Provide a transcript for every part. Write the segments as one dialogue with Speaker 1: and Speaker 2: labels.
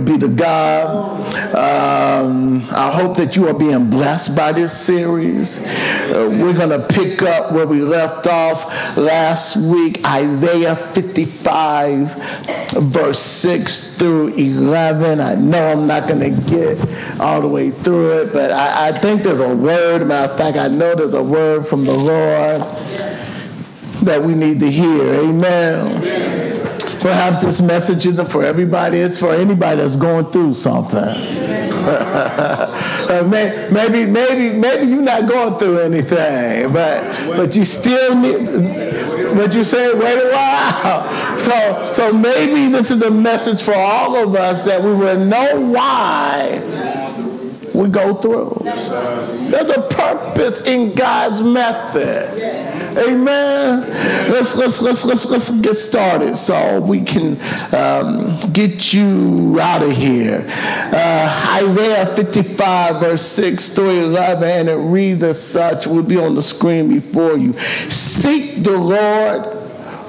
Speaker 1: be to God. Um, I hope that you are being blessed by this series. Uh, we're going to pick up where we left off last week, Isaiah 55, verse 6 through 11. I know I'm not going to get all the way through it, but I, I think there's a word. Matter of fact, I know there's a word from the Lord that we need to hear. Amen. Amen. Perhaps this message isn't for everybody, it's for anybody that's going through something. uh, maybe, maybe, maybe you're not going through anything, but but you still need. But you say, wait a while. So, so maybe this is a message for all of us that we will know why we go through. There's a purpose in God's method. Amen. Let's let's let's let's let's get started so we can um, get you out of here. Uh, Isaiah 55 verse 6 through 11, and it reads as such. Will be on the screen before you. Seek the Lord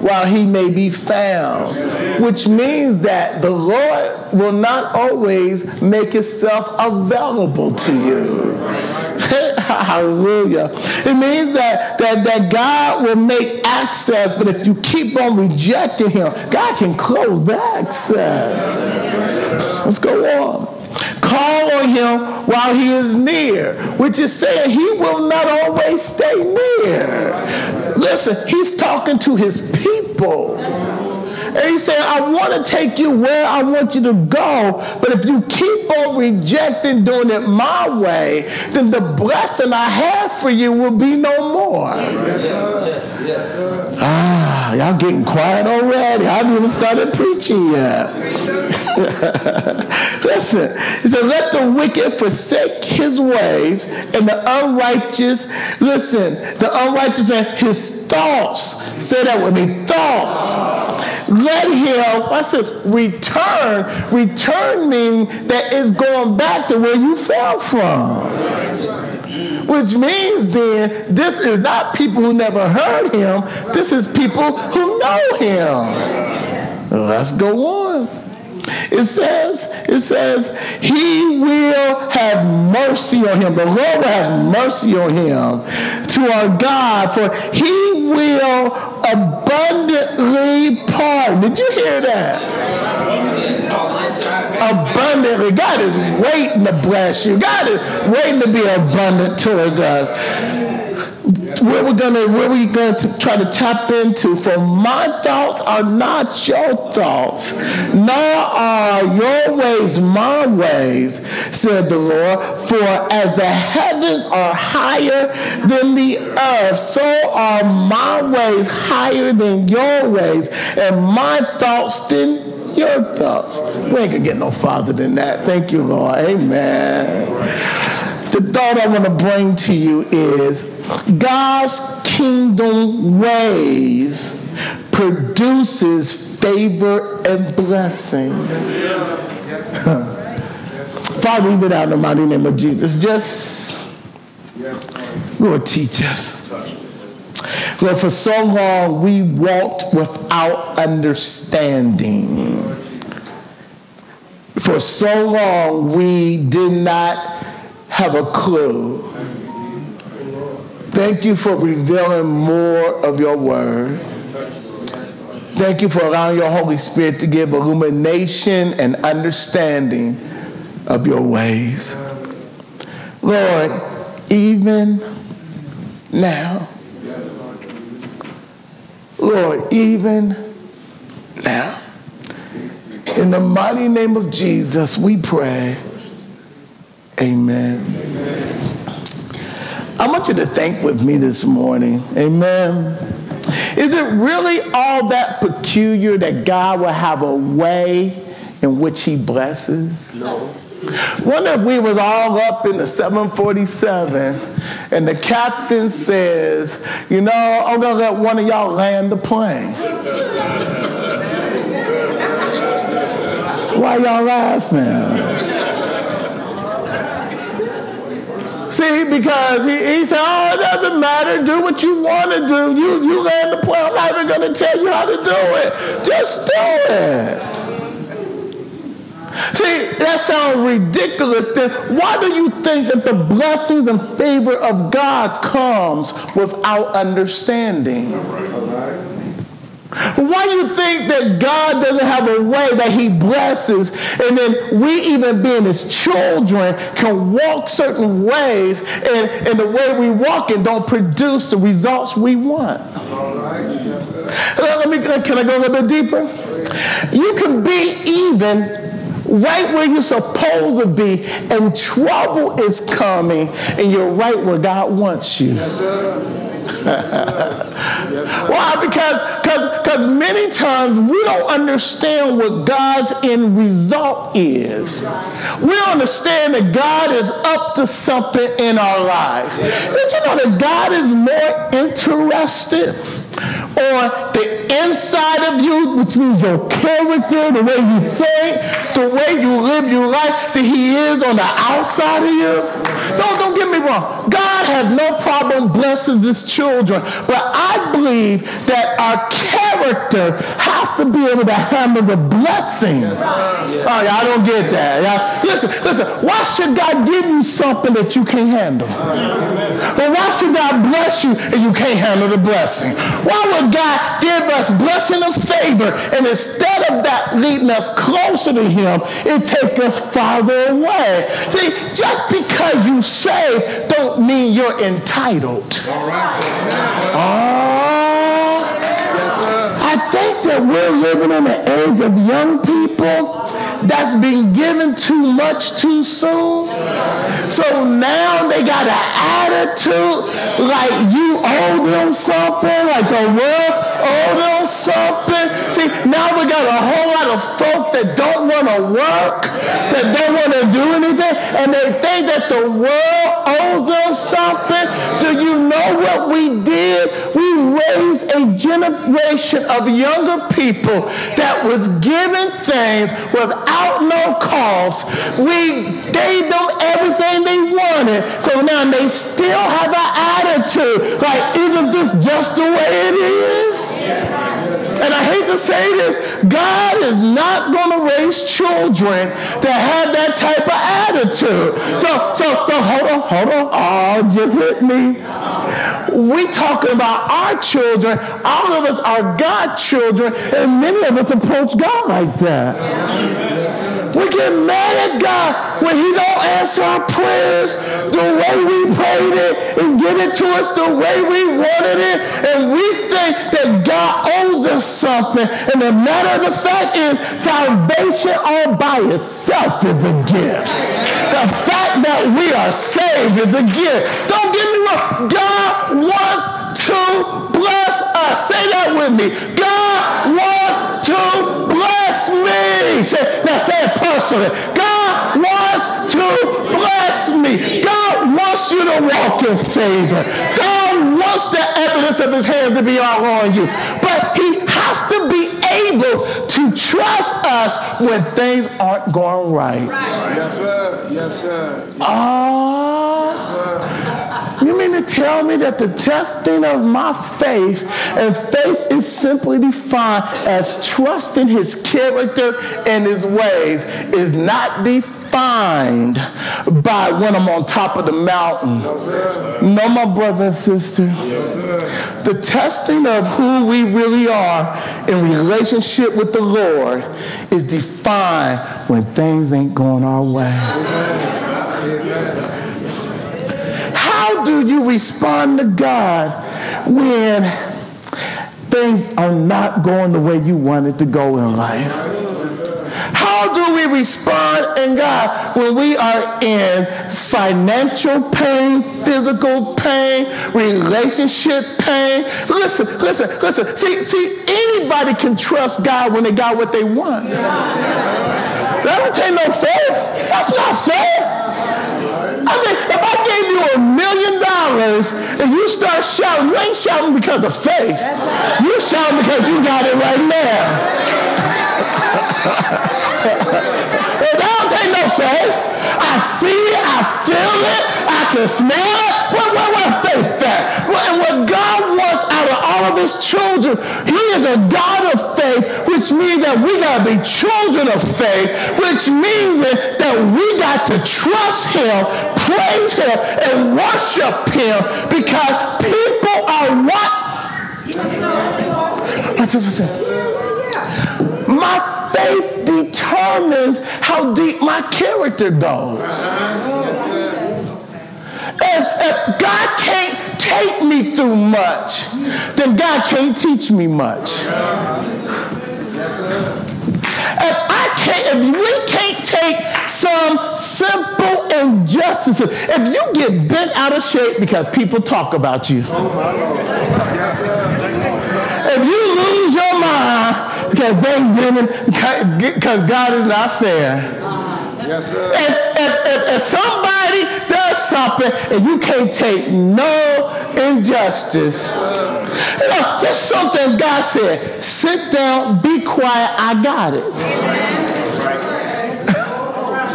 Speaker 1: while he may be found, which means that the Lord will not always make himself available to you. Hallelujah. It means that, that, that God will make access, but if you keep on rejecting him, God can close the access. Let's go on. Call on him while he is near, which is saying he will not always stay near. Listen, he's talking to his people. And he said, I want to take you where I want you to go, but if you keep on rejecting doing it my way, then the blessing I have for you will be no more. Yes, yes, yes, ah, y'all getting quiet already. I haven't even started preaching yet. Listen, he said, let the wicked forsake his ways and the unrighteous, listen, the unrighteous man, his thoughts, say that with me, thoughts let him, what's this, return. Return means that it's going back to where you fell from. Which means then, this is not people who never heard him, this is people who know him. Let's go on. It says, it says, He will have mercy on him. The Lord will have mercy on him to our God, for He will abundantly pardon. Did you hear that? Abundantly. God is waiting to bless you. God is waiting to be abundant towards us where we're gonna where we going to try to tap into for my thoughts are not your thoughts nor are your ways my ways said the lord. For as the heavens are higher than the earth so are my ways higher than your ways and my thoughts than your thoughts. We ain't gonna get no farther than that. Thank you lord. Amen. The thought i want to bring to you is God's kingdom ways produces favor and blessing. Father, even out in the mighty name of Jesus, just Lord, teach us. Lord, for so long we walked without understanding. For so long we did not have a clue. Thank you for revealing more of your word. Thank you for allowing your Holy Spirit to give illumination and understanding of your ways. Lord, even now, Lord, even now, in the mighty name of Jesus, we pray. Amen. Amen. I want you to think with me this morning. Amen. Is it really all that peculiar that God will have a way in which he blesses? No. Wonder if we was all up in the 747 and the captain says, you know, I'm gonna let one of y'all land the plane. Why y'all laughing? See, because he, he said, oh, it doesn't matter. Do what you want to do. You, you land the plane. I'm not even going to tell you how to do it. Just do it. See, that sounds ridiculous. Then why do you think that the blessings and favor of God comes without understanding? Why do you think that God doesn't have a way that He blesses, and then we, even being His children, can walk certain ways, and, and the way we walk and don't produce the results we want? Let me, can I go a little bit deeper? You can be even right where you're supposed to be, and trouble is coming, and you're right where God wants you. Yes, sir. Why? Because because many times we don't understand what God's end result is. We understand that God is up to something in our lives. Did you know that God is more interested on the inside of you, which means your character, the way you think, the way you live your life, that He is on the outside of you. Don't, don't get me wrong. God has no problem blessing His children, but I believe that our character has to be able to handle the blessing. Oh, y'all don't get that. Y'all, listen, listen. Why should God give you something that you can't handle? Or why should God bless you and you can't handle the blessing? Why would God give us blessing and favor. And instead of that leading us closer to Him, it take us farther away. See, just because you save don't mean you're entitled. All right. Oh, I think that we're living in the age of young people that's been given too much too soon. So now they got an attitude like you owe them something, like the world owe them something. See, now we got a whole lot of folk that don't want to work, that don't want to do anything, and they think that the world owes them something. Do you know what we did? We raised a generation of younger people that was given things without without no cost. We gave them everything they wanted. So now they still have an attitude like, isn't this just the way it is? And I hate to say this, God is not going to raise children that have that type of attitude. So, so, so hold on, hold on. Oh, just hit me. We talking about our children. All of us are God children, and many of us approach God like that. We get mad at God when He don't answer our prayers the way we prayed it and give it to us the way we wanted it. And we think that God owes us something. And the matter of the fact is, salvation all by itself is a gift. The fact that we are saved is a gift. Don't get me wrong. God wants to bless us. Say that with me. God wants to bless me. Say, now say it personally. God wants to bless me. God wants you to walk in favor. God wants the evidence of his hands to be all on you. But he has to be able to trust us when things aren't going right.
Speaker 2: Yes, sir. Yes, sir.
Speaker 1: Ah. Yes, sir. You mean to tell me that the testing of my faith, and faith is simply defined as trusting his character and his ways, is not defined by when I'm on top of the mountain. No, my brother and sister. the testing of who we really are in relationship with the Lord is defined when things ain't going our way. How do you respond to God when things are not going the way you want it to go in life? How do we respond in God when we are in financial pain, physical pain, relationship pain? Listen, listen, listen. See, see, anybody can trust God when they got what they want. That don't take no faith. That's not fair. I mean, gave you a million dollars and you start shouting, you ain't shouting because of faith. You shouting because you got it right now. well, that don't take no faith. I see it, I feel it, I can smell it. What, what, what faith at? And what God wants out of all of his children. He is a God of faith, which means that we got to be children of faith, which means that, that we got to trust him, praise him, and worship him because people are what? What's this? My faith determines how deep my character goes. If, if God can't take me through much, then God can't teach me much. If I can't, if we can't take some simple injustices, if you get bent out of shape because people talk about you, if you lose your mind because those women, because God is not fair. Yes, sir. If, if, if, if somebody does something and you can't take no injustice, you know, there's something God said, sit down, be quiet, I got it.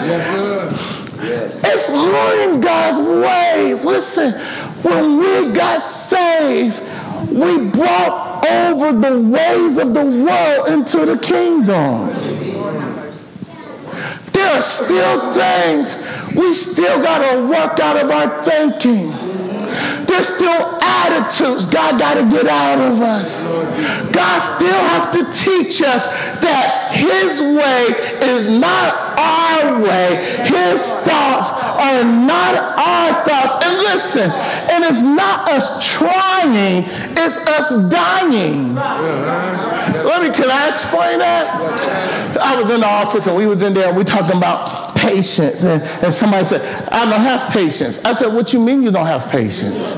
Speaker 1: yes, sir. It's learning God's ways. Listen, when we got saved, we brought over the ways of the world into the kingdom. There are still things we still got to work out of our thinking. There's still attitudes God got to get out of us. God still have to teach us that his way is not our way. His thoughts are not our thoughts. And listen, and it's not us trying, it's us dying. Let me, can I explain that? I was in the office and we was in there and we talking about patience. And, and somebody said, I don't have patience. I said, what you mean you don't have patience?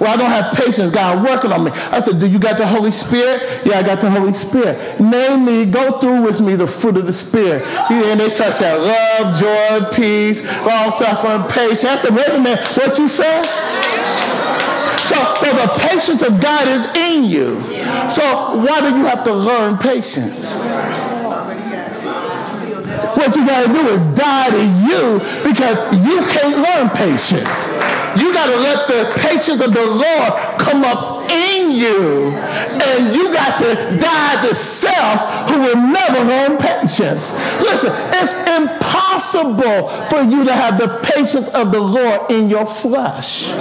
Speaker 1: Well, I don't have patience. God working on me. I said, do you got the Holy Spirit? Yeah, I got the Holy Spirit. Name me, go through with me the fruit of the Spirit. And they start saying, love, joy, peace, long suffering, patience. I said, wait a minute, what you say? So, so the patience of God is in you. So why do you have to learn patience? What you got to do is die to you because you can't learn patience. You got to let the patience of the Lord come up in you. And you got to die to self who will never learn patience. Listen, it's impossible for you to have the patience of the Lord in your flesh.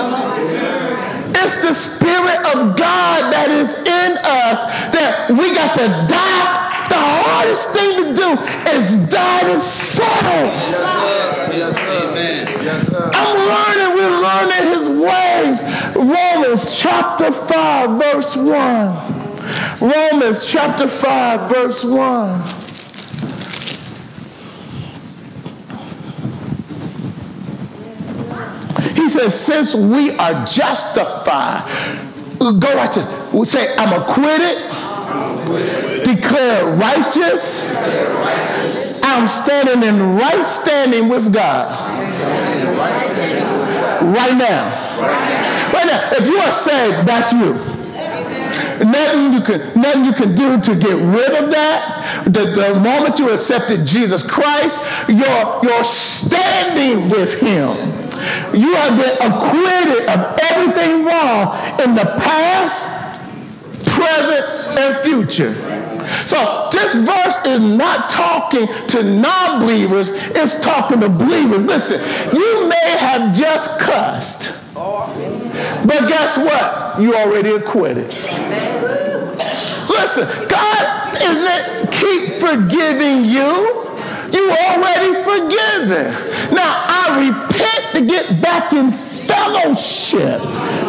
Speaker 1: It's the Spirit of God that is in us that we got to die the hardest thing to do is die to self. Yes, Yes, I'm learning, we're learning his ways. Romans chapter 5, verse 1. Romans chapter 5, verse 1. He says, since we are justified, go right to, we say, I'm acquitted righteous. I'm standing in right standing with God. Right now. Right now. If you are saved, that's you. Nothing you can, nothing you can do to get rid of that. The, the moment you accepted Jesus Christ, you're, you're standing with him. You have been acquitted of everything wrong in the past, present, and future. So this verse is not talking to non-believers, it's talking to believers. Listen, you may have just cussed, but guess what? You already acquitted. Listen, God isn't keep forgiving you. You already forgiven. Now I repent to get back in fellowship,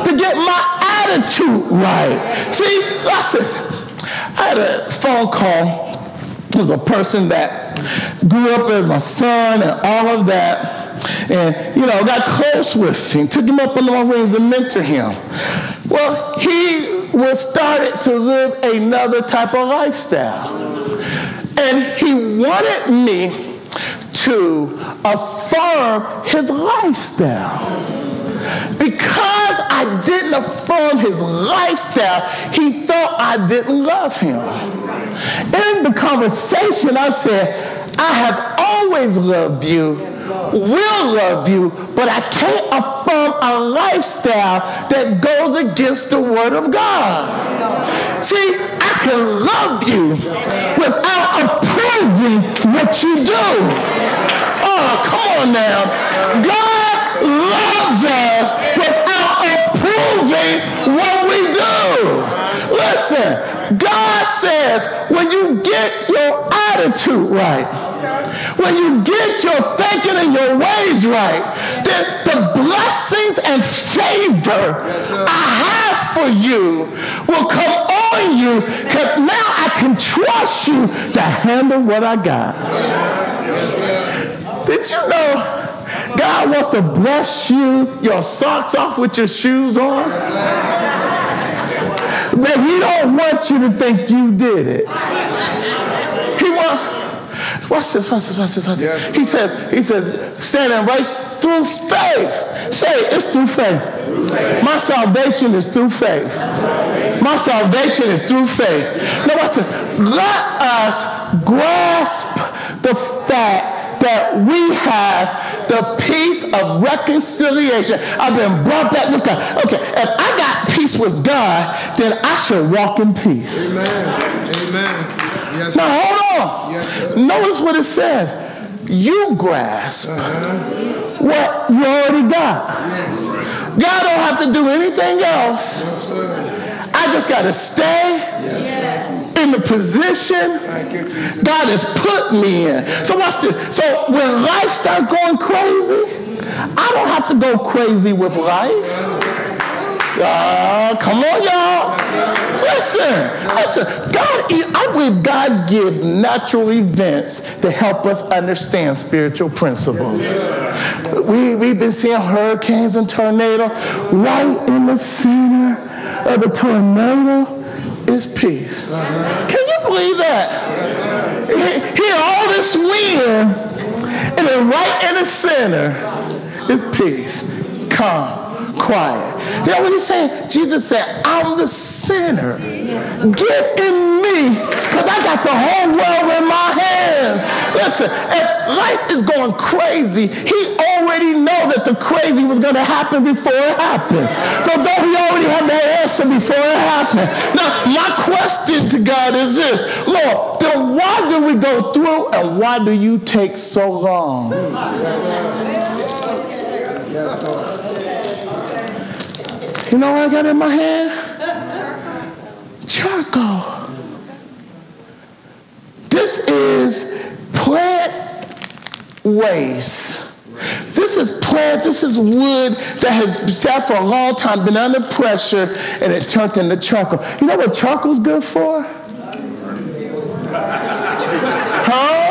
Speaker 1: to get my attitude right. See, listen. I had a phone call. It was a person that grew up as my son and all of that. And, you know, got close with him, took him up under my wings to mentor him. Well, he was started to live another type of lifestyle. And he wanted me to affirm his lifestyle. Because I didn't affirm his lifestyle, he thought I didn't love him. In the conversation, I said, I have always loved you, will love you, but I can't affirm a lifestyle that goes against the word of God. See, I can love you without approving what you do. Oh, come on now. God loves without approving what we do. Listen, God says when you get your attitude right, when you get your thinking and your ways right, then the blessings and favor I have for you will come on you because now I can trust you to handle what I got. Did you know God wants to bless you your socks off with your shoes on? But he don't want you to think you did it. He wants, Watch this, watch this, watch this, watch this. He says, he says, standing right through faith. Say, it's through faith. My salvation is through faith. My salvation is through faith. Now watch this. Let us grasp the fact that we have the peace of reconciliation. I've been brought back with God. Okay, if I got peace with God, then I should walk in peace.
Speaker 2: Amen. Amen.
Speaker 1: Yes, now hold on. Yes, Notice what it says. You grasp uh-huh. what you already got. God don't have to do anything else. I just got to stay in the position God has put me in. So watch this. So when life starts going crazy, I don't have to go crazy with life. Uh, come on, y'all. Listen, listen. God, I believe God give natural events to help us understand spiritual principles. We, we've been seeing hurricanes and tornadoes. Right in the center of the tornado is peace. Can you believe that? Hear all this wind, and then right in the center is peace, calm quiet. You know what he's saying? Jesus said, I'm the sinner. Get in me, because I got the whole world in my hands. Listen, if life is going crazy, he already know that the crazy was going to happen before it happened. So don't we already have that answer before it happened? Now, my question to God is this. Lord, then why do we go through and why do you take so long? You know what I got in my hand? Charcoal. This is plant waste. This is plant, this is wood that has sat for a long time, been under pressure, and it turned into charcoal. You know what charcoal's good for? Huh?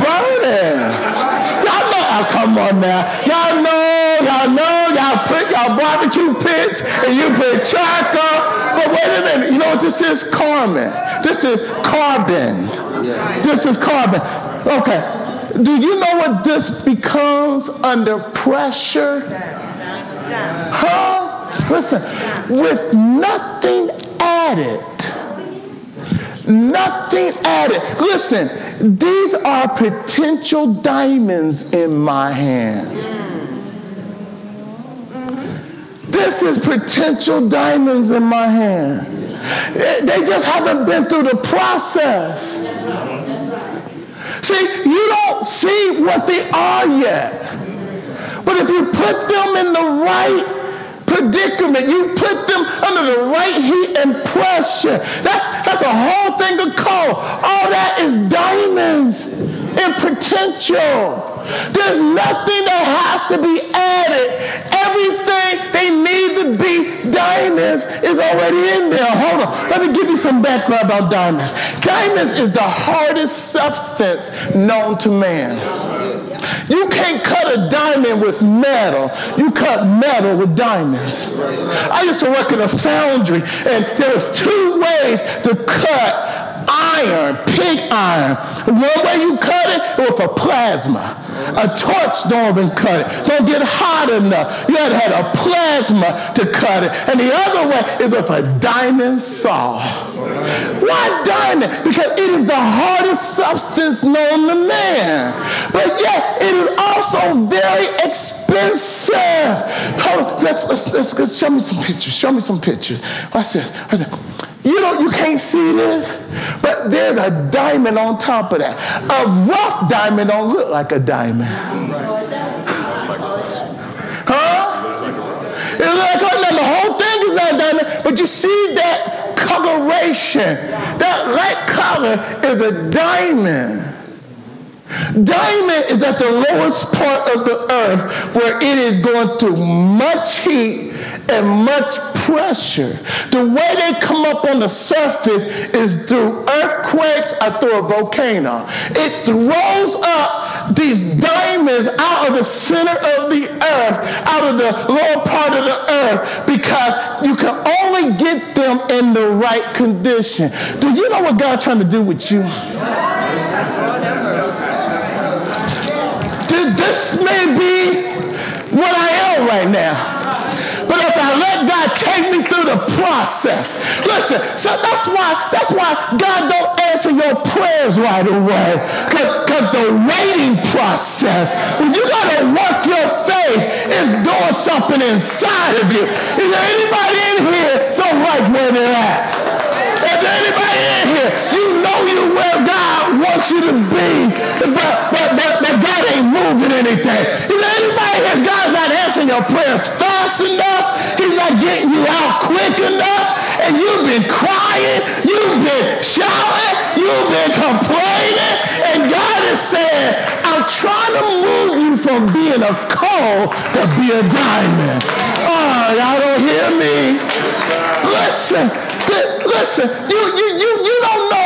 Speaker 1: Burning. Y'all know, oh, come on now. Y'all know, y'all know, y'all put y'all barbecue pits and you put charcoal. But wait a minute, you know what this is? Carbon. This is carbon. This is carbon. Okay. Do you know what this becomes under pressure? Huh? Listen, with nothing added. Nothing added. Listen, these are potential diamonds in my hand. This is potential diamonds in my hand. They just haven't been through the process. See, you don't see what they are yet. But if you put them in the right predicament, you put them under the right heat and pressure. That's that's a whole thing of coal. All that is diamonds in potential. There's nothing that has to be added. Everything they need to be diamonds is already in there. Hold on. Let me give you some background about diamonds. Diamonds is the hardest substance known to man. You can't cut a diamond with metal. You cut metal with diamonds. I used to work in a foundry, and there was two ways to cut iron, pig iron. One way you cut it with a plasma. A torch don't even cut it. Don't get hot enough. You had to have a plasma to cut it. And the other way is with a diamond saw. Why diamond? Because it is the hardest substance known to man. But yet it is also very expensive. Hold on, let's, let's, let's, let's show me some pictures. Show me some pictures. What's this? What's this? You know, you can't see this, but there's a diamond on top of that. A rough diamond don't look like a diamond. Huh? It's like, the whole thing is not a diamond, but you see that coloration. That light color is a diamond. Diamond is at the lowest part of the earth where it is going through much heat and much pressure. The way they come up on the surface is through earthquakes or through a volcano. It throws up these diamonds out of the center of the earth, out of the lower part of the earth, because you can only get them in the right condition. Do you know what God's trying to do with you? This may be what I am right now. But if I let God take me through the process, listen, so that's why that's why God don't answer your prayers right away. Because the waiting process, when you gotta work your faith, is doing something inside of you. Is there anybody in here don't like where they're at? Is there anybody in here? You know you where God wants you to be, but, God ain't moving anything. Is there anybody here? God's not answering your prayers fast enough. He's not getting you out quick enough. And you've been crying, you've been shouting, you've been complaining, and God is saying, I'm trying to move you from being a coal to be a diamond. Oh, y'all don't hear me? Listen, listen, you, you, you, you don't know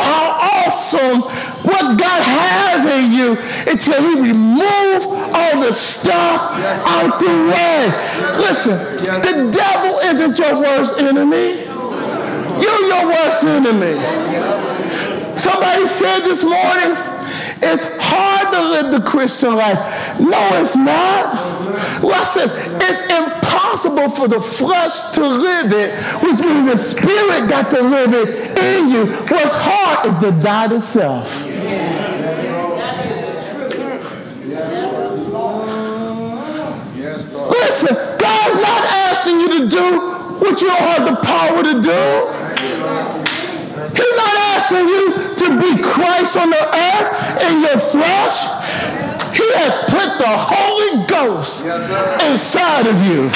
Speaker 1: awesome what God has in you until he remove all the stuff yes. out the way. Listen, yes. the devil isn't your worst enemy. You're your worst enemy. Somebody said this morning, it's hard to live the Christian life. No, it's not. Said, it's impossible for the flesh to live it, which means the spirit got to live it in you. What's hard is to die to self. Listen, God's not asking you to do what you don't have the power to do. Asking you to be Christ on the earth in your flesh. He has put the Holy Ghost inside of you.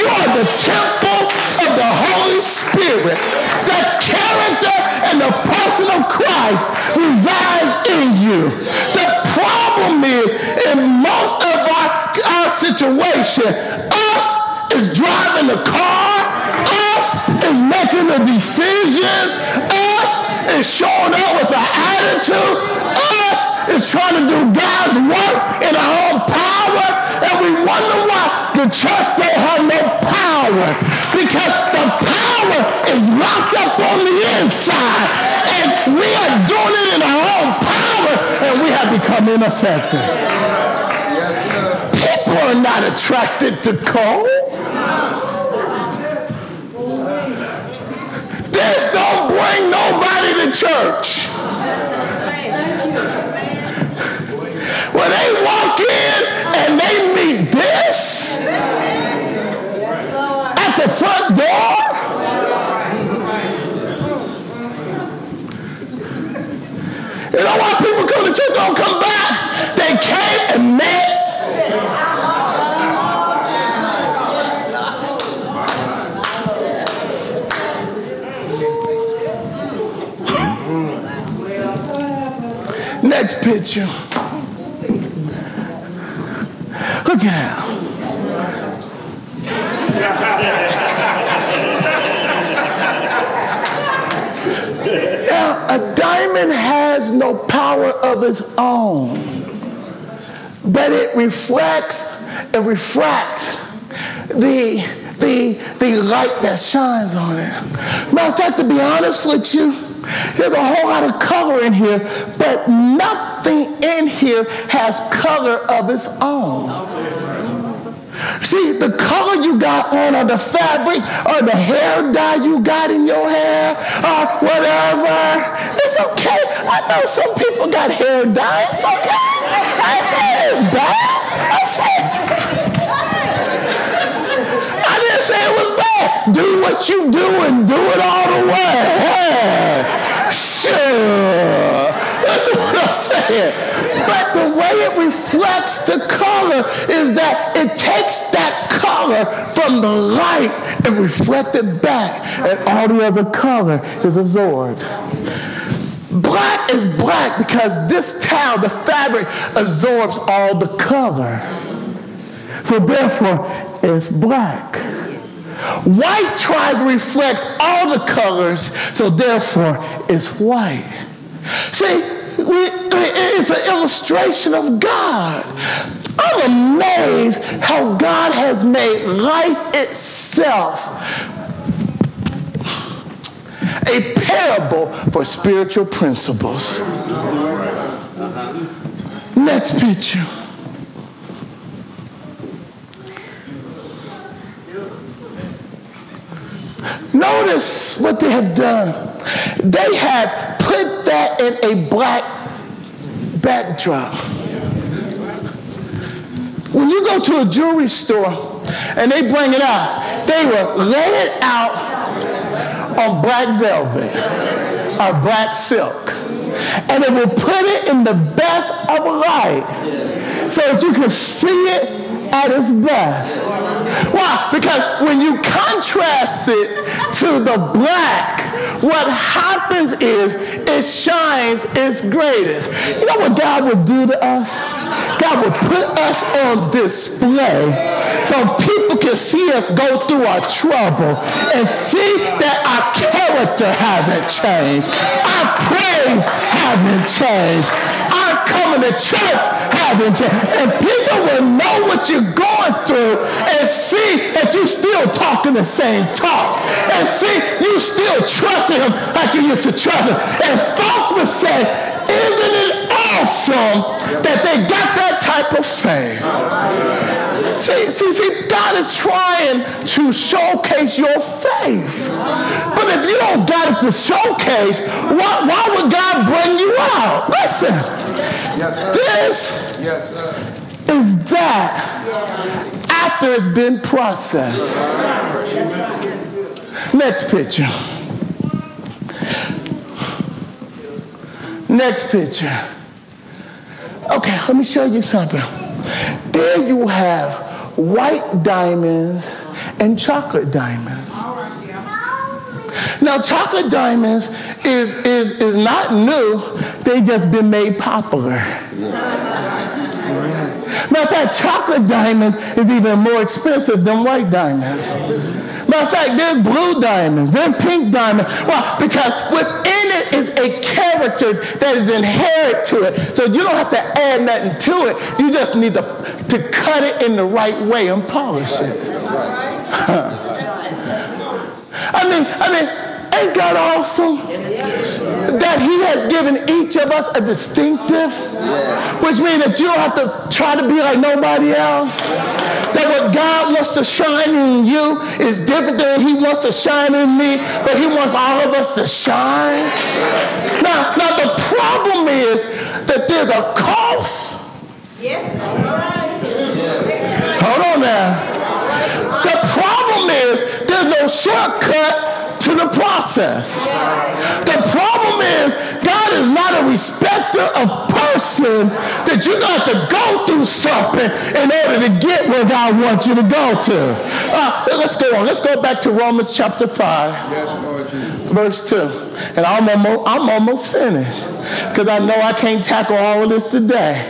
Speaker 1: You are the temple of the Holy Spirit. The character and the person of Christ resides in you. The problem is, in most of our, our situation, us is driving the car, us is making the decisions, us is showing up with an attitude, us is trying to do God's work in our own power, and we wonder why the church don't have no power. Because the power is locked up on the inside, and we are doing it in our own power, and we have become ineffective. People are not attracted to coal. This don't bring nobody to church. When they walk in and they meet this at the front door, you know why people come to church don't come back? They came and met Next picture. Look at that. now, a diamond has no power of its own, but it reflects and refracts the, the, the light that shines on it. Matter of fact, to be honest with you, there's a whole lot of color in here, but nothing in here has color of its own. See, the color you got on, or the fabric, or the hair dye you got in your hair, or whatever, it's okay. I know some people got hair dye. It's okay. I say it's bad. I what you do and do it all the way. Hey, sure. That's what I'm saying. But the way it reflects the color is that it takes that color from the light and reflects it back. And all the other color is absorbed. Black is black because this towel, the fabric, absorbs all the color. So therefore, it's black. White tries to reflect all the colors, so therefore it's white. See, we, it's an illustration of God. I'm amazed how God has made life itself a parable for spiritual principles. Next picture. Notice what they have done. They have put that in a black backdrop. When you go to a jewelry store and they bring it out, they will lay it out on black velvet or black silk. And it will put it in the best of light so that you can see it at its best. Why? Because when you contrast it to the black, what happens is it shines its greatest. You know what God would do to us? God would put us on display so people can see us go through our trouble and see that our character hasn't changed. Our praise hasn't changed. Our coming to church hasn't changed. And people will know what you're going through and see that you're still talking the same talk. And see you still trusting him like you used to trust him. And folks will say, isn't it awesome that they got that type of faith? See, see, see, God is trying to showcase your faith. But if you don't got it to showcase, why, why would God bring you out? Listen, yes, this yes, is that after it's been processed. Next picture. Next picture. Okay, let me show you something. There you have white diamonds and chocolate diamonds. Now, chocolate diamonds is, is, is not new, they just been made popular. Matter of fact, chocolate diamonds is even more expensive than white diamonds. Matter of fact, there's blue diamonds, there's pink diamonds. Why? Because within it is a character that is inherent to it. So you don't have to add nothing to it. You just need to, to cut it in the right way and polish it. I mean, I mean, ain't God awesome? That He has given each of us a distinctive, which means that you don't have to try to be like nobody else. That what God wants to shine in you is different than He wants to shine in me, but He wants all of us to shine. Now, now the problem is that there's a cost. Yes. Hold on now. The problem is there's no shortcut to the process. The problem is God is not a respecter of person that you're going to have to go through something in order to get where God wants you to go to. Uh, let's go on. Let's go back to Romans chapter 5. Yes, Verse 2. And I'm almost, I'm almost finished because I know I can't tackle all of this today.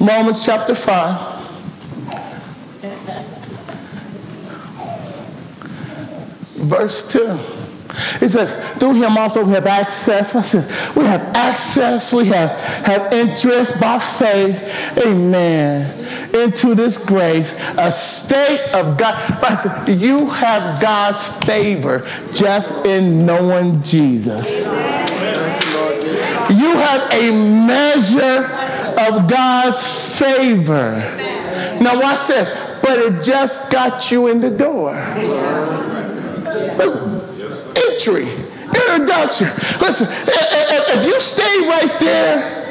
Speaker 1: Romans chapter 5. Verse 2. It says, through him also we have access. What says? We have access, we have, have interest by faith, amen, into this grace, a state of God. I said, You have God's favor just in knowing Jesus. You have a measure of God's favor. Now watch this. But it just got you in the door entry, introduction. Listen, if you stay right there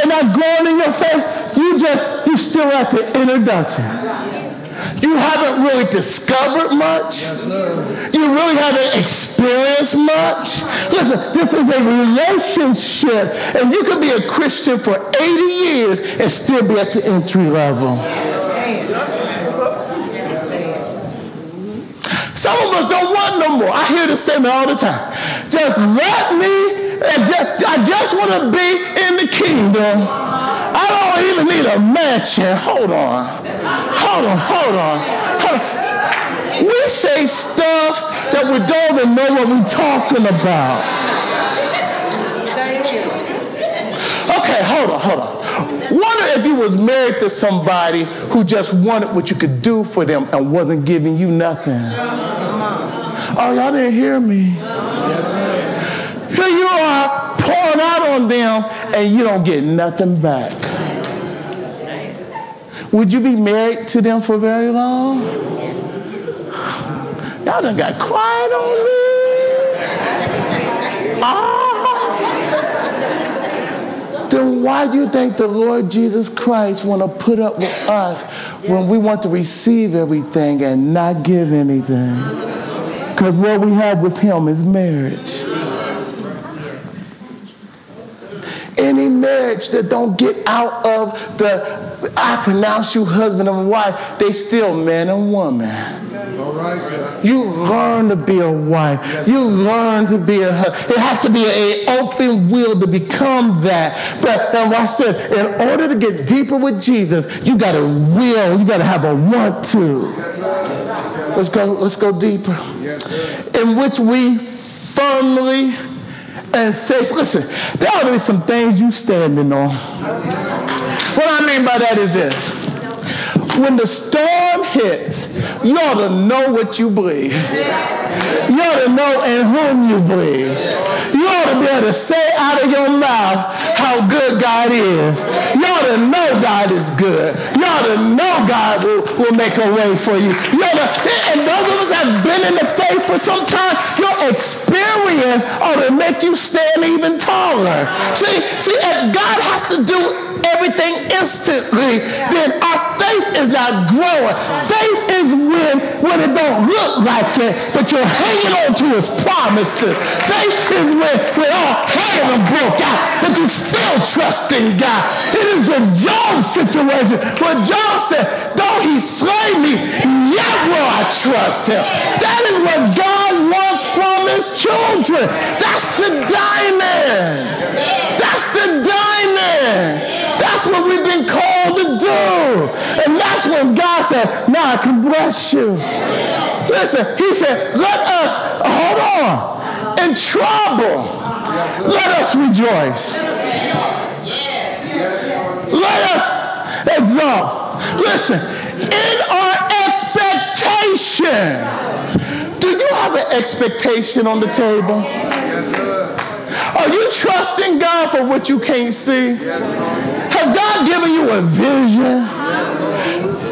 Speaker 1: and not growing in your faith, you just, you still at the introduction. You haven't really discovered much. you really haven't experienced much. Listen, this is a relationship, and you can be a Christian for 80 years and still be at the entry level. Some of us don't want no more. I hear this statement all the time. Just let me, I just want to be in the kingdom. I don't even need a mansion. Hold on. Hold on, hold on. Hold on. We say stuff that we don't even know what we're talking about. Thank you. Okay, hold on, hold on. Wonder if you was married to somebody who just wanted what you could do for them and wasn't giving you nothing. Oh, y'all didn't hear me. Here you are pouring out on them and you don't get nothing back. Would you be married to them for very long? Y'all done got quiet on me. Ah. Why do you think the Lord Jesus Christ want to put up with us when we want to receive everything and not give anything? Because what we have with him is marriage. Any marriage that don't get out of the I pronounce you husband and wife, they still man and woman. All right, sir. You learn to be a wife. You learn to be a husband. It has to be an open will to become that. But and watch this. In order to get deeper with Jesus, you got to will. You got to have a want to. Let's go. Let's go deeper. In which we firmly and safe. Listen, there ought to be some things you standing on. What I mean by that is this. When the storm hits, you ought to know what you believe. You ought to know in whom you believe. You ought to be able to say out of your mouth how good God is. You ought to know God is good. You ought to know God will, will make a way for you. you ought to, and those of us that have been in the faith for some time, your experience ought to make you stand even taller. See, see, if God has to do everything instantly, then our faith is not growing. Faith is when, when it don't look like it, but you're hanging on to his promises. Faith is when, when all hell broke out, but you still trust in God. It is the Job situation where Job said, though he slay me, yet will I trust him. That is what God wants from his children. That's the diamond. That's the diamond. That's what we've been called to do. And that's when God said, now I can bless you. Listen, he said, let us, hold on, in trouble, let us rejoice. Let us exalt. Listen, in our expectation, do you have an expectation on the table? Are you trusting God for what you can't see? Has God given you a vision?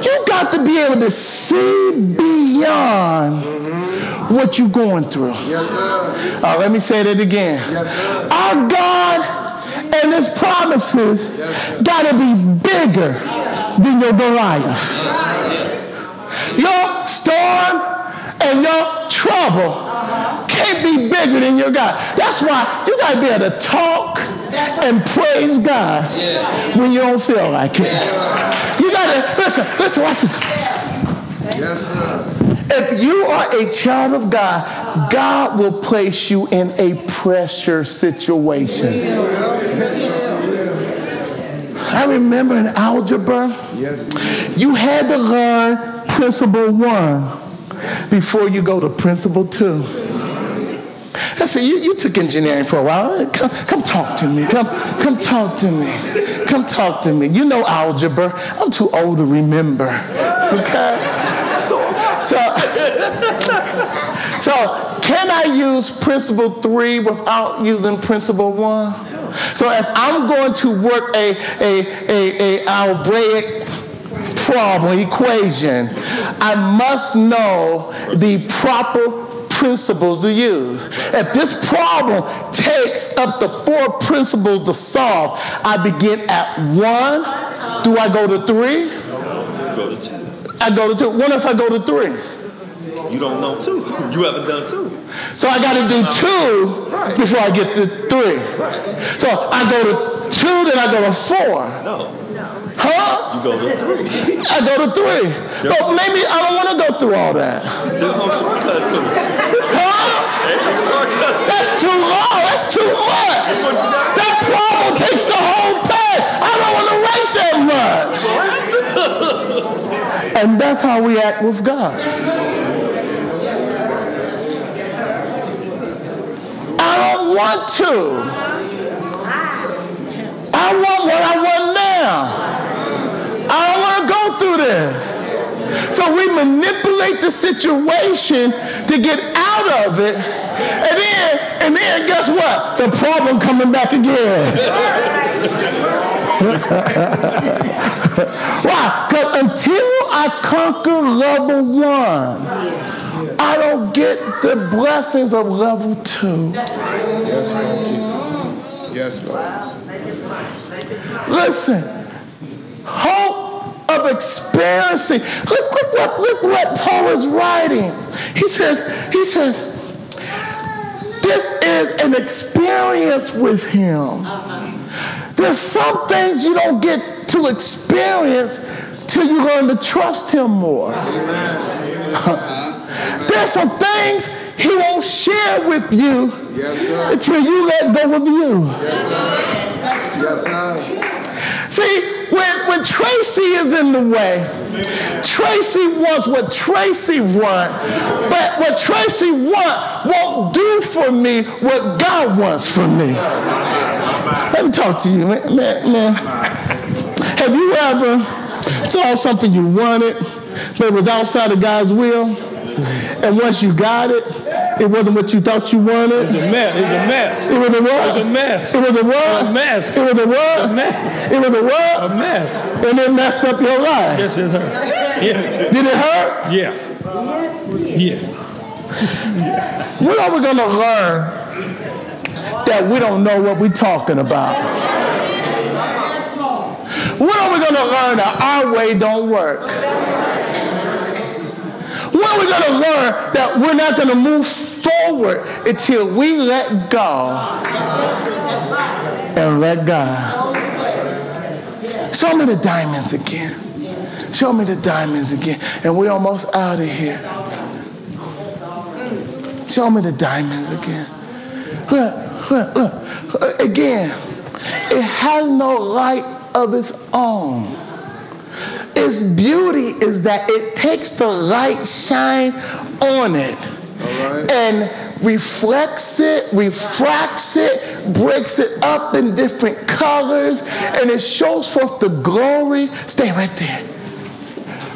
Speaker 1: You got to be able to see beyond what you're going through. Yes, Uh, let me say that again. Yes, Our God and his promises got to be bigger than your Goliath. Your storm and your trouble can't be bigger than your God. That's why you got to be able to talk and praise God when you don't feel like it. You got to, listen, listen, listen. Yes, sir. If you are a child of God, God will place you in a pressure situation. I remember in algebra, you had to learn principle one before you go to principle two. I said, you, you took engineering for a while. Come, come talk to me. Come, come talk to me. Come talk to me. You know algebra. I'm too old to remember. Okay? So, so can I use principle three without using principle one? So if I'm going to work a, a, a, a algebraic problem, equation, I must know the proper principles to use. If this problem takes up to four principles to solve, I begin at one. Do I go to three? I go to two. What if I go to three?
Speaker 3: You don't know two. You haven't done two.
Speaker 1: So I got to do two
Speaker 3: Right.
Speaker 1: before I get to three. So I go to two, then I go to four.
Speaker 3: No.
Speaker 1: Huh?
Speaker 3: You go to three.
Speaker 1: I go to three. But oh, maybe I don't want to go through all that.
Speaker 3: There's no shortcut to it.
Speaker 1: Huh?
Speaker 3: No shortcuts.
Speaker 1: That's too long. That's too much. That problem takes the whole page. I don't want to write that much. And that's how we act with God. I don't want to. I want what I want now. I don't want to go through this. So we manipulate the situation to get out of it. And then, and then guess what? The problem coming back again. Why? Because until I conquer level one, I don't get the blessings of level two.
Speaker 2: Yes, Lord.
Speaker 1: Listen, hope of experiencing. Look, look, what, look what Paul is writing. He says, he says, this is an experience with him. There's some things you don't get to experience till you learn to trust him more. There's some things he won't share with you
Speaker 2: Yes,
Speaker 1: until you let go of you.
Speaker 2: Yes, sir.
Speaker 1: See, when, when Tracy is in the way, Tracy wants what Tracy wants, but what Tracy wants won't do for me what God wants for me. Let me talk to you, man. man, man. Have you ever saw something you wanted, but was outside of God's will? And once you got it, it wasn't what you thought you wanted?
Speaker 4: It's a mess. It's a mess.
Speaker 1: It was a what?
Speaker 4: It's a mess.
Speaker 1: It was a what?
Speaker 4: A mess.
Speaker 1: It was a what?
Speaker 4: A mess.
Speaker 1: It was a what?
Speaker 4: A mess.
Speaker 1: And it messed up your life.
Speaker 4: Yes, it hurt. Yeah.
Speaker 1: Did it hurt?
Speaker 4: Yeah. Yeah.
Speaker 1: When are we going to learn that we don't know what we're talking about? When are we going to learn that our way don't work? When are we going to learn that we're not going to move forward until we let go and let God? Show me the diamonds again. Show me the diamonds again. And we're almost out of here. Show me the diamonds again. Look, look, look. Again, it has no light of its own. Its beauty is that it takes the light shine on it
Speaker 2: right.
Speaker 1: and reflects it, refracts it, breaks it up in different colors, and it shows forth the glory. Stay right there.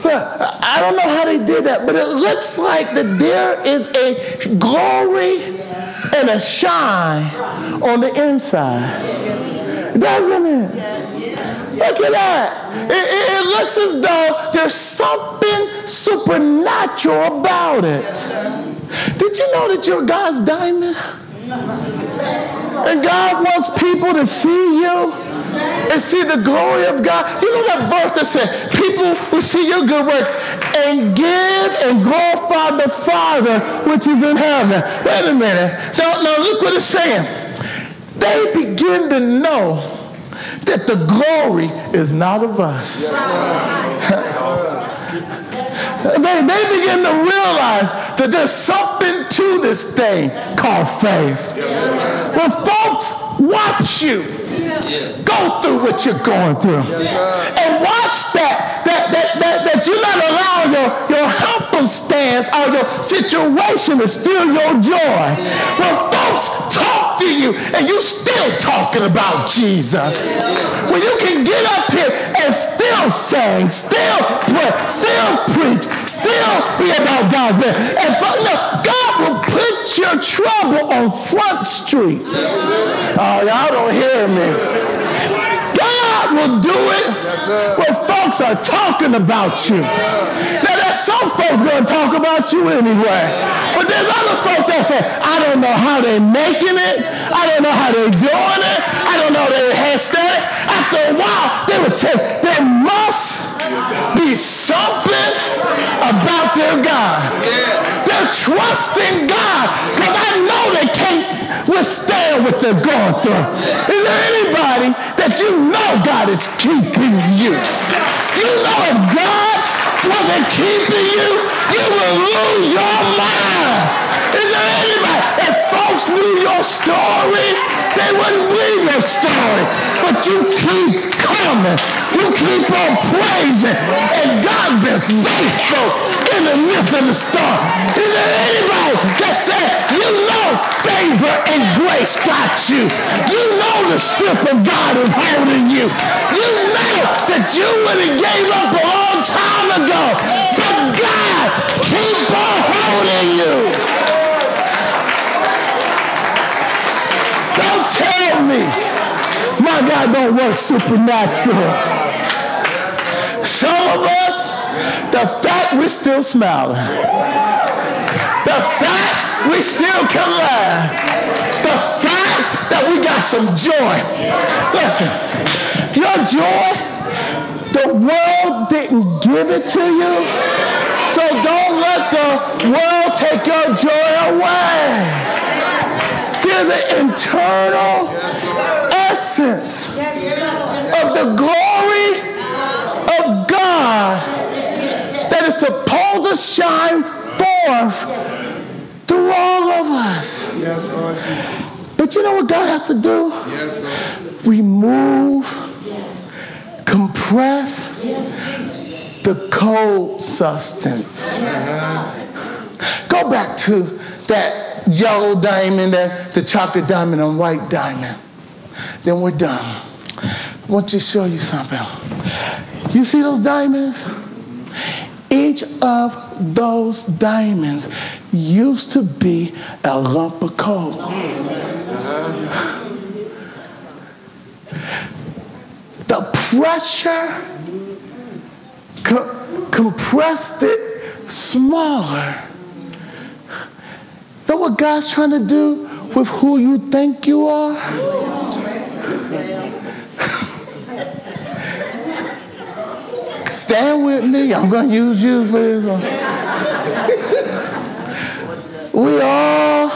Speaker 1: Look, I don't know how they did that, but it looks like that there is a glory and a shine on the inside. Doesn't it? Look at that. It, it- it looks as though there's something supernatural about it. Did you know that you're God's diamond? And God wants people to see you and see the glory of God. You know that verse that said, People will see your good works and give and glorify the Father which is in heaven. Wait a minute. Now, now look what it's saying. They begin to know that the glory is not of us. They, they begin to realize that there's something to this thing called faith. When folks watch you go through what you're going through and watch that, that, that, that, that you're not allowing your, your happenstance or your situation to steal your joy. When folks talk to you and you still talking about Jesus. When you can get up here and still sing, still pray, still preach, still be about God's man. And no, God will put your trouble on Front Street. Oh, y'all don't hear me. God will do it when folks are talking about you. Now, some folks to talk about you anyway. But there's other folks that say, I don't know how they're making it. I don't know how they're doing it. I don't know their hairstyle. After a while, they would say, there must be something about their God. They're trusting God because I know they can't withstand what they're going through. Is there anybody that you know God is keeping you? You know if God wasn't keeping you, you will lose your mind. Is there anybody that folks knew your story? They wouldn't believe your story. But you keep coming. You keep on praising. And God's been faithful in the midst of the storm. Is there anybody that said, you know favor and grace got you. You know the strength of God is holding you. You know that you would have gave up a long time ago. But God keep on holding you. Don't tell me my God don't work supernatural. Some of us, the fact we're still smiling, the fact we still can laugh, the fact that we got some joy. Listen, your joy, the world didn't give it to you. So don't let the world take your joy away. There's an internal essence of the glory of God that is supposed to shine forth through all of us.
Speaker 2: Yes, Lord Jesus.
Speaker 1: But you know what God has to do?
Speaker 2: Yes, Lord.
Speaker 1: Remove, compress the cold substance. Go back to that yellow diamond, that the chocolate diamond and white diamond. Then we're done. I want to show you something. You see those diamonds? Each of those diamonds used to be a lump of coal. The pressure co- compressed it smaller. Know what God's trying to do with who you think you are? Stand with me. I'm going to use you for this one. we all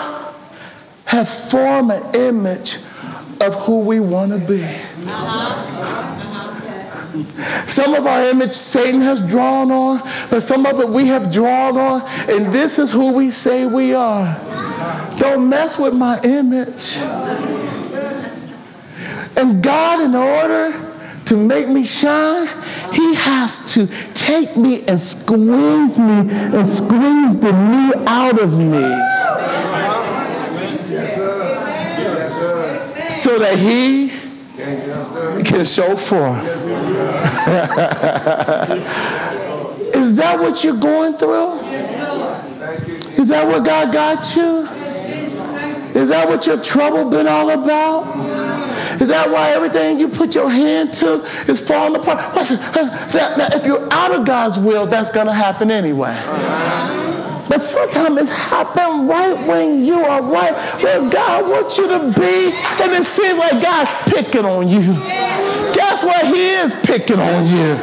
Speaker 1: have formed an image of who we want to be. Some of our image Satan has drawn on, but some of it we have drawn on, and this is who we say we are. Don't mess with my image. And God, in order to make me shine, He has to take me and squeeze me and squeeze the me out of me so that He can show forth. Is that what you're going through? Is that what God got you? Is that what your trouble been all about? Is that why everything you put your hand to is falling apart? Watch this. Now, now, if you're out of God's will, that's going to happen anyway. But sometimes it happens right when you are right where God wants you to be, and it seems like God's picking on you. Guess what? He is picking on you.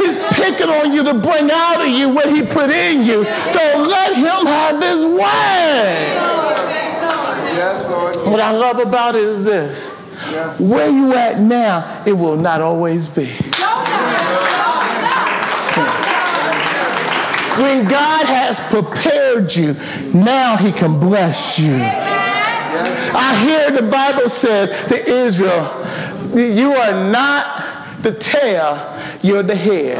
Speaker 1: He's picking on you to bring out of you what He put in you. So let Him have His way.
Speaker 2: Yes, Lord.
Speaker 1: What I love about it is this
Speaker 2: Yes.
Speaker 1: where you at now, it will not always be. When God has prepared you, now He can bless you. I hear the Bible says to Israel, you are not the tail, you're the head.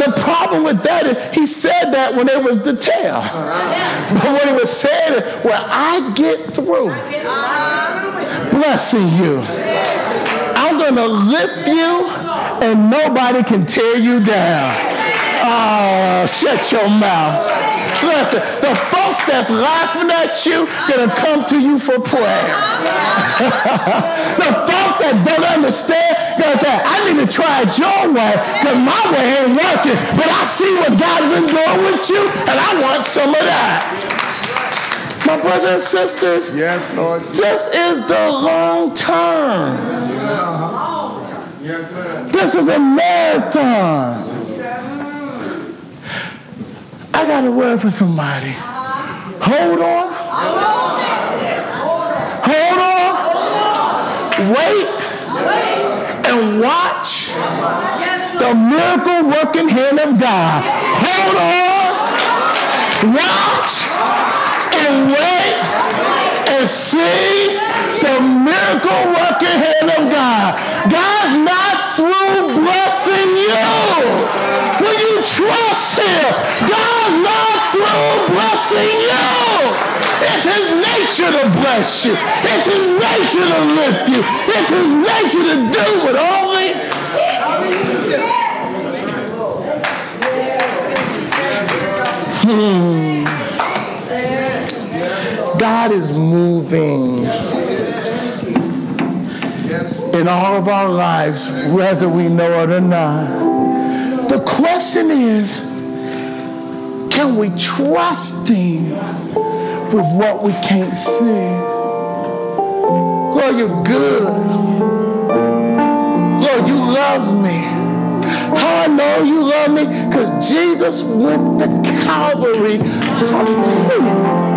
Speaker 1: The problem with that is he said that when it was the tail. But when he was saying it, when I get through blessing you, I'm going to lift you and nobody can tear you down. Oh, shut your mouth. Listen, the folks that's laughing at you gonna come to you for prayer. the folks that don't understand gonna say, I need to try it your way because my way ain't working. But I see what God's been doing with you, and I want some of that. My brothers and sisters,
Speaker 2: Yes, Lord.
Speaker 1: this is the long term.
Speaker 2: Yes, sir.
Speaker 1: This is a marathon. I got a word for somebody. Hold on. Hold on. Wait and watch the miracle working hand of God. Hold on. Watch and wait and see the miracle working hand of God. God's not through blessing you. When you trust Him, God's not through blessing you. It's His nature to bless you. It's His nature to lift you. It's His nature to do what only hmm. God is moving in all of our lives, whether we know it or not. The question is, can we trust Him with what we can't see? Lord, you're good. Lord, you love me. How I know you love me? Because Jesus went to Calvary for me.